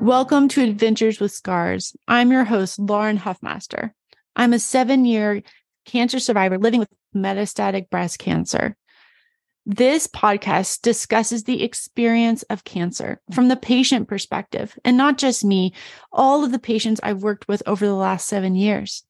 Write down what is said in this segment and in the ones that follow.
Welcome to Adventures with Scars. I'm your host, Lauren Huffmaster. I'm a seven year cancer survivor living with metastatic breast cancer. This podcast discusses the experience of cancer from the patient perspective, and not just me, all of the patients I've worked with over the last seven years.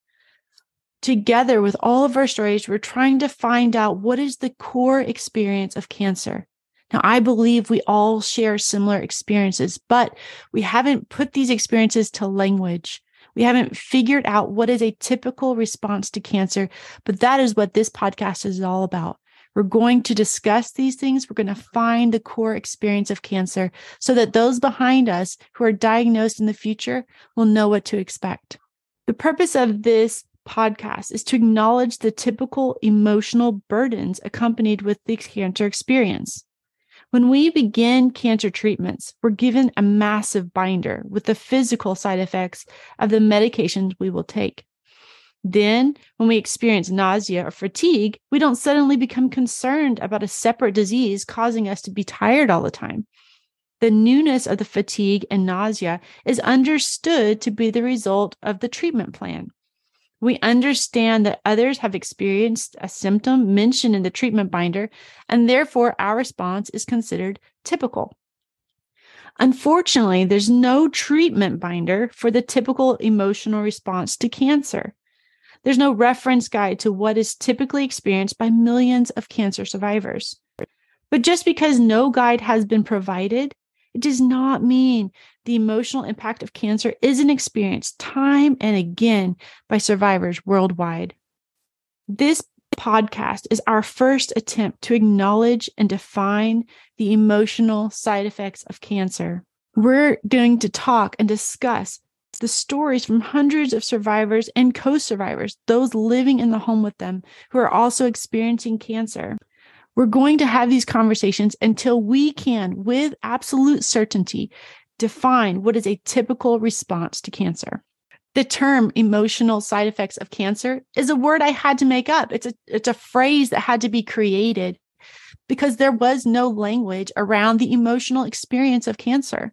Together with all of our stories, we're trying to find out what is the core experience of cancer. Now, I believe we all share similar experiences, but we haven't put these experiences to language. We haven't figured out what is a typical response to cancer, but that is what this podcast is all about. We're going to discuss these things. We're going to find the core experience of cancer so that those behind us who are diagnosed in the future will know what to expect. The purpose of this podcast is to acknowledge the typical emotional burdens accompanied with the cancer experience. When we begin cancer treatments, we're given a massive binder with the physical side effects of the medications we will take. Then, when we experience nausea or fatigue, we don't suddenly become concerned about a separate disease causing us to be tired all the time. The newness of the fatigue and nausea is understood to be the result of the treatment plan. We understand that others have experienced a symptom mentioned in the treatment binder, and therefore our response is considered typical. Unfortunately, there's no treatment binder for the typical emotional response to cancer. There's no reference guide to what is typically experienced by millions of cancer survivors. But just because no guide has been provided it does not mean the emotional impact of cancer isn't experienced time and again by survivors worldwide. This podcast is our first attempt to acknowledge and define the emotional side effects of cancer. We're going to talk and discuss the stories from hundreds of survivors and co survivors, those living in the home with them who are also experiencing cancer. We're going to have these conversations until we can, with absolute certainty, define what is a typical response to cancer. The term emotional side effects of cancer is a word I had to make up. It's a, it's a phrase that had to be created because there was no language around the emotional experience of cancer.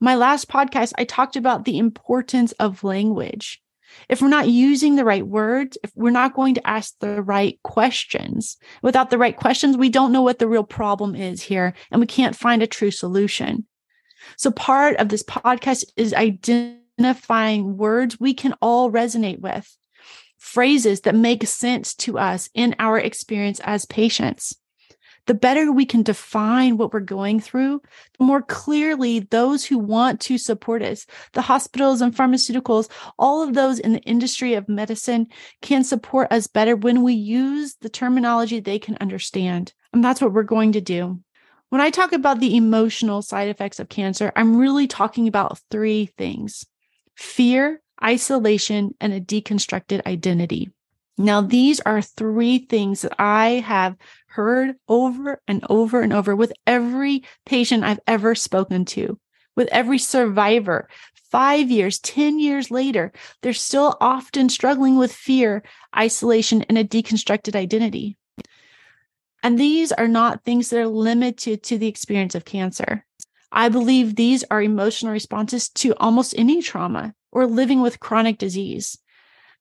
My last podcast, I talked about the importance of language if we're not using the right words, if we're not going to ask the right questions, without the right questions, we don't know what the real problem is here and we can't find a true solution. So, part of this podcast is identifying words we can all resonate with, phrases that make sense to us in our experience as patients the better we can define what we're going through, the more clearly those who want to support us, the hospitals and pharmaceuticals, all of those in the industry of medicine can support us better when we use the terminology they can understand. And that's what we're going to do. When I talk about the emotional side effects of cancer, I'm really talking about three things fear, isolation, and a deconstructed identity. Now, these are three things that I have heard over and over and over with every patient I've ever spoken to, with every survivor. Five years, 10 years later, they're still often struggling with fear, isolation, and a deconstructed identity. And these are not things that are limited to the experience of cancer. I believe these are emotional responses to almost any trauma or living with chronic disease.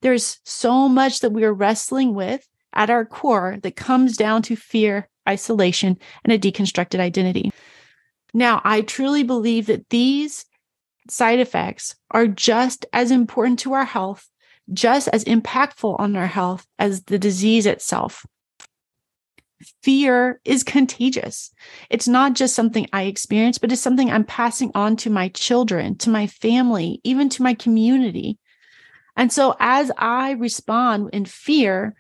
There's so much that we are wrestling with at our core that comes down to fear, isolation, and a deconstructed identity. Now, I truly believe that these side effects are just as important to our health, just as impactful on our health as the disease itself. Fear is contagious. It's not just something I experience, but it's something I'm passing on to my children, to my family, even to my community. And so as I respond in fear,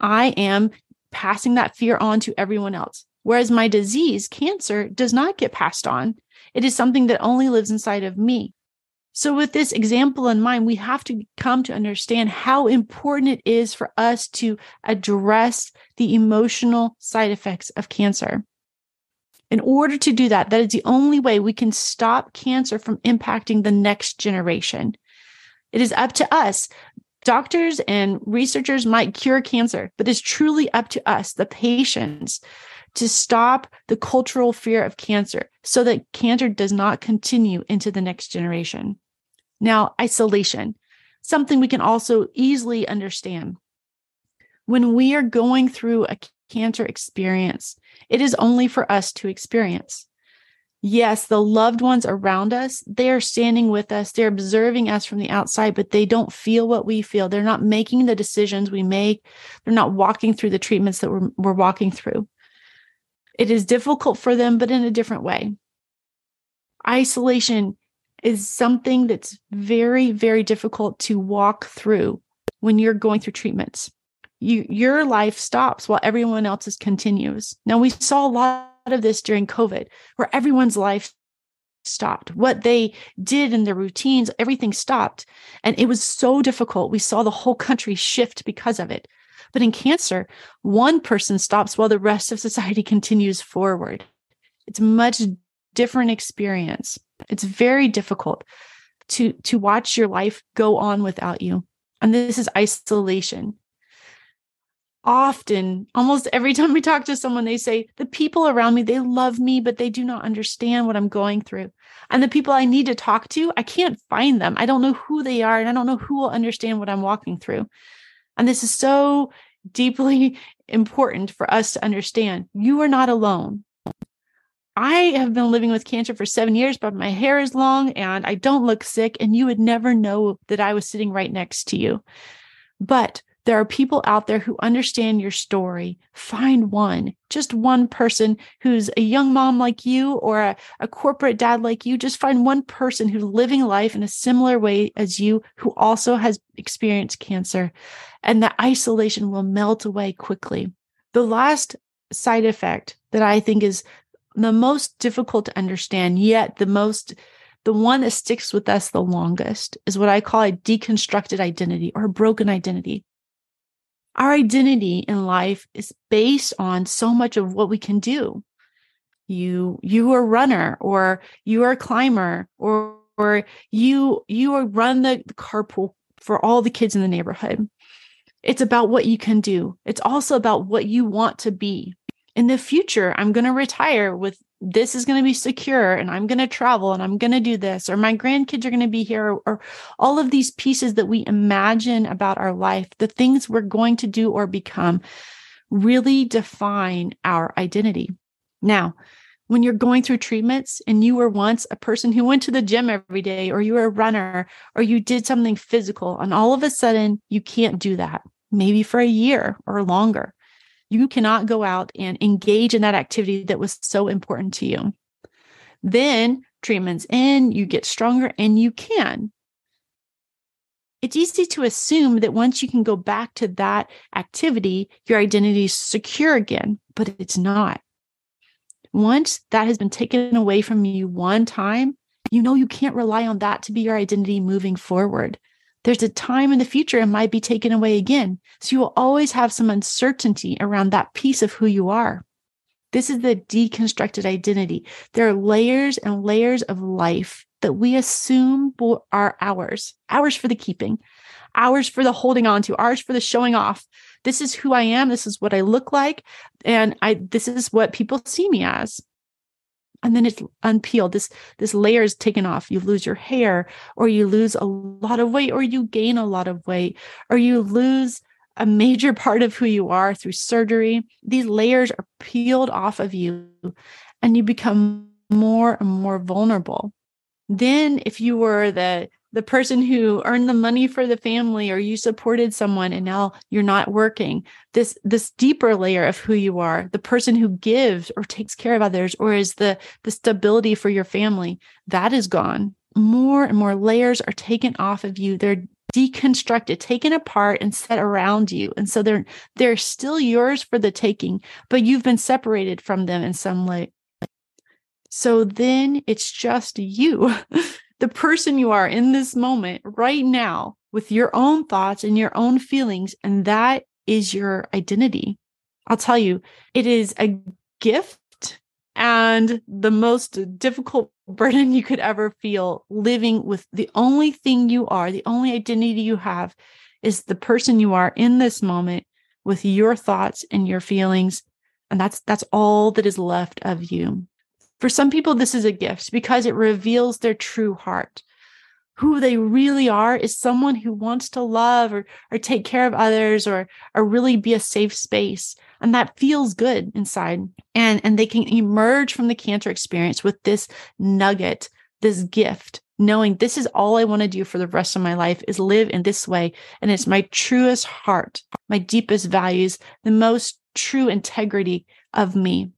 I am passing that fear on to everyone else. Whereas my disease, cancer, does not get passed on. It is something that only lives inside of me. So, with this example in mind, we have to come to understand how important it is for us to address the emotional side effects of cancer. In order to do that, that is the only way we can stop cancer from impacting the next generation. It is up to us. Doctors and researchers might cure cancer, but it's truly up to us, the patients, to stop the cultural fear of cancer so that cancer does not continue into the next generation. Now, isolation, something we can also easily understand. When we are going through a cancer experience, it is only for us to experience. Yes, the loved ones around us, they are standing with us, they're observing us from the outside, but they don't feel what we feel. They're not making the decisions we make, they're not walking through the treatments that we're, we're walking through. It is difficult for them, but in a different way. Isolation is something that's very, very difficult to walk through when you're going through treatments. You, your life stops while everyone else's continues. Now, we saw a lot of this during COVID, where everyone's life stopped. What they did in their routines, everything stopped. And it was so difficult. We saw the whole country shift because of it. But in cancer, one person stops while the rest of society continues forward. It's much different experience. It's very difficult to to watch your life go on without you. And this is isolation often almost every time we talk to someone they say the people around me they love me but they do not understand what i'm going through. And the people i need to talk to i can't find them. I don't know who they are and i don't know who will understand what i'm walking through. And this is so deeply important for us to understand. You are not alone. I have been living with cancer for seven years, but my hair is long and I don't look sick, and you would never know that I was sitting right next to you. But there are people out there who understand your story. Find one, just one person who's a young mom like you or a, a, corporate dad like you. Just find one person who's living life in a similar way as you, who also has experienced cancer. And the isolation will melt away quickly. The last side effect that I think is the most difficult to understand, yet the most the one that sticks with us the longest is what I call a deconstructed identity or a broken identity. Our identity in life is based on so much of what we can do. You you are a runner or you are a climber or or you you are run the, the carpool for all the kids in the neighborhood. It's about what you can do. It's also about what you want to be. In the future, I'm going to retire with this is going to be secure and I'm going to travel and I'm going to do this, or my grandkids are going to be here, or, or, all of these pieces that we imagine about our life, the things we're going to do or become really define our identity. Now, when you're going through treatments and you were once a person who went to the gym every day, or you were a runner, or you did something physical, and all of a sudden you can't do that, maybe for a year or longer you cannot go out and engage in that activity that was so important to you. Then treatments in, you get stronger and you can. It's easy to assume that once you can go back to that activity, your identity is secure again, but it's not. Once that has been taken away from you one time, you know you can't rely on that to be your identity moving forward there's a time in the future it might be taken away again. So you will always have some uncertainty around that piece of who you are. This is the deconstructed identity. There are layers and layers of life that we assume are ours, ours for the keeping, ours for the holding on to, ours for the showing off. This is who I am. This is what I look like. And I, this is what people see me as and then it's unpeeled. This this layer is taken off. You lose your hair or you lose a lot of weight or you gain a lot of weight or you lose a major part of who you are through surgery. These layers are peeled off of you and you become more and more vulnerable. Then if you were the the person who earned the money for the family or you supported someone and now you're not working. This this deeper layer of who you are the person who gives or takes care of others or is the the stability for your family that is gone. More and more layers are taken off of you. They're deconstructed taken apart and set around you. And so they're they're still yours for the taking but you've been separated from them in some way. So then it's just you the person you are in this moment right now with your own thoughts and your own feelings. And that is your identity. I'll tell you, it is a gift and the most difficult burden you could ever feel living with the only thing you are, the only identity you have is the person you are in this moment with your thoughts and your feelings And that's that's all that is left of you. For some people, this is a gift because it reveals their true heart. Who they really are is someone who wants to love or, or take care of others or, or really be a safe space. And that feels good inside. And, and they can emerge from the cancer experience with this nugget, this gift, knowing this is all I want to do for the rest of my life is live in this way. And it's my truest heart, my deepest values, the most true integrity of me.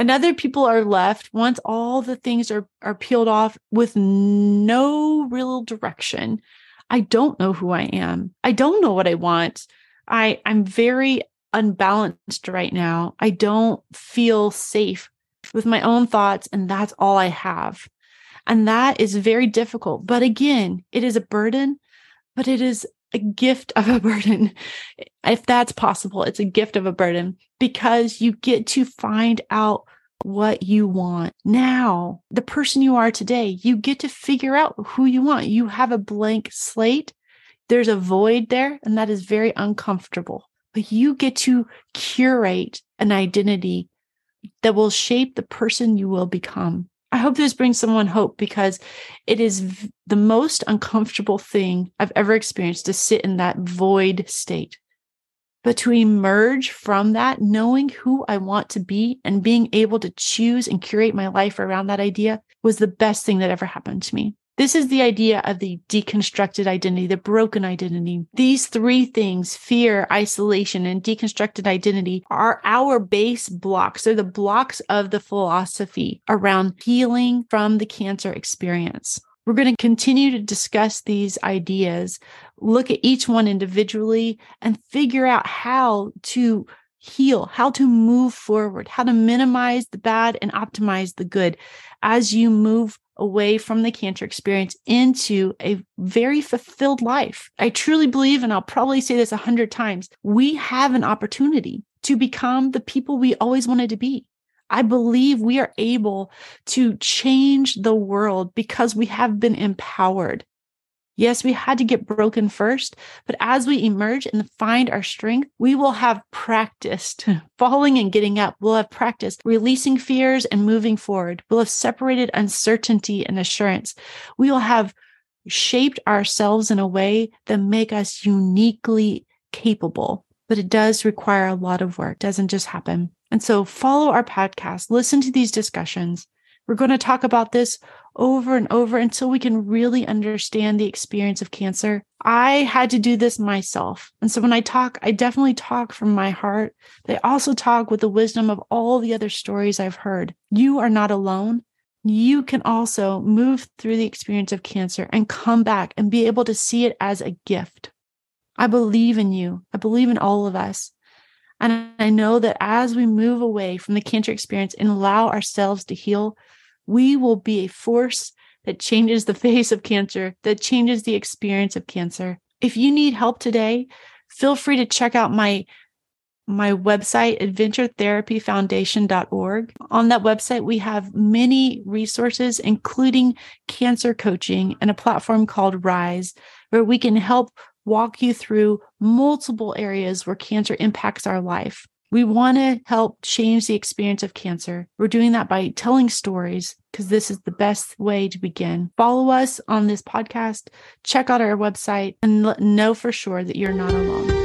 And other people are left once all the things are, are peeled off with no real direction. I don't know who I am. I don't know what I want. I, I'm very unbalanced right now. I don't feel safe with my own thoughts, and that's all I have. And that is very difficult. But again, it is a burden, but it is a gift of a burden. If that's possible, it's a gift of a burden because you get to find out what you want now. The person you are today, you get to figure out who you want. You have a blank slate. There's a void there, and that is very uncomfortable. But you get to curate an identity that will shape the person you will become. I hope this brings someone hope because it is v- the most uncomfortable thing I've ever experienced to sit in that void state. But to emerge from that, knowing who I want to be and being able to choose and curate my life around that idea was the best thing that ever happened to me. This is the idea of the deconstructed identity, the broken identity. These three things fear, isolation, and deconstructed identity are our base blocks. They're the blocks of the philosophy around healing from the cancer experience. We're going to continue to discuss these ideas, look at each one individually, and figure out how to heal, how to move forward, how to minimize the bad and optimize the good as you move away from the cancer experience into a very fulfilled life. I truly believe, and I'll probably say this a hundred times, we have an opportunity to become the people we always wanted to be. I believe we are able to change the world because we have been empowered. Yes, we had to get broken first, but as we emerge and find our strength, we will have practiced falling and getting up. We'll have practiced releasing fears and moving forward. We'll have separated uncertainty and assurance. We will have shaped ourselves in a way that make us uniquely capable. But it does require a lot of work. It doesn't just happen. And so follow our podcast, listen to these discussions. We're going to talk about this over and over until we can really understand the experience of cancer. I had to do this myself. And so when I talk, I definitely talk from my heart, but I also talk with the wisdom of all the other stories I've heard. You are not alone. You can also move through the experience of cancer and come back and be able to see it as a gift. I believe in you. I believe in all of us. And I know that as we move away from the cancer experience and allow ourselves to heal, we will be a force that changes the face of cancer, that changes the experience of cancer. If you need help today, feel free to check out my my website adventuretherapyfoundation.org. On that website we have many resources including cancer coaching and a platform called Rise where we can help walk you through multiple areas where cancer impacts our life. We want to help change the experience of cancer. We're doing that by telling stories because this is the best way to begin. Follow us on this podcast, check out our website, and know for sure that you're not alone.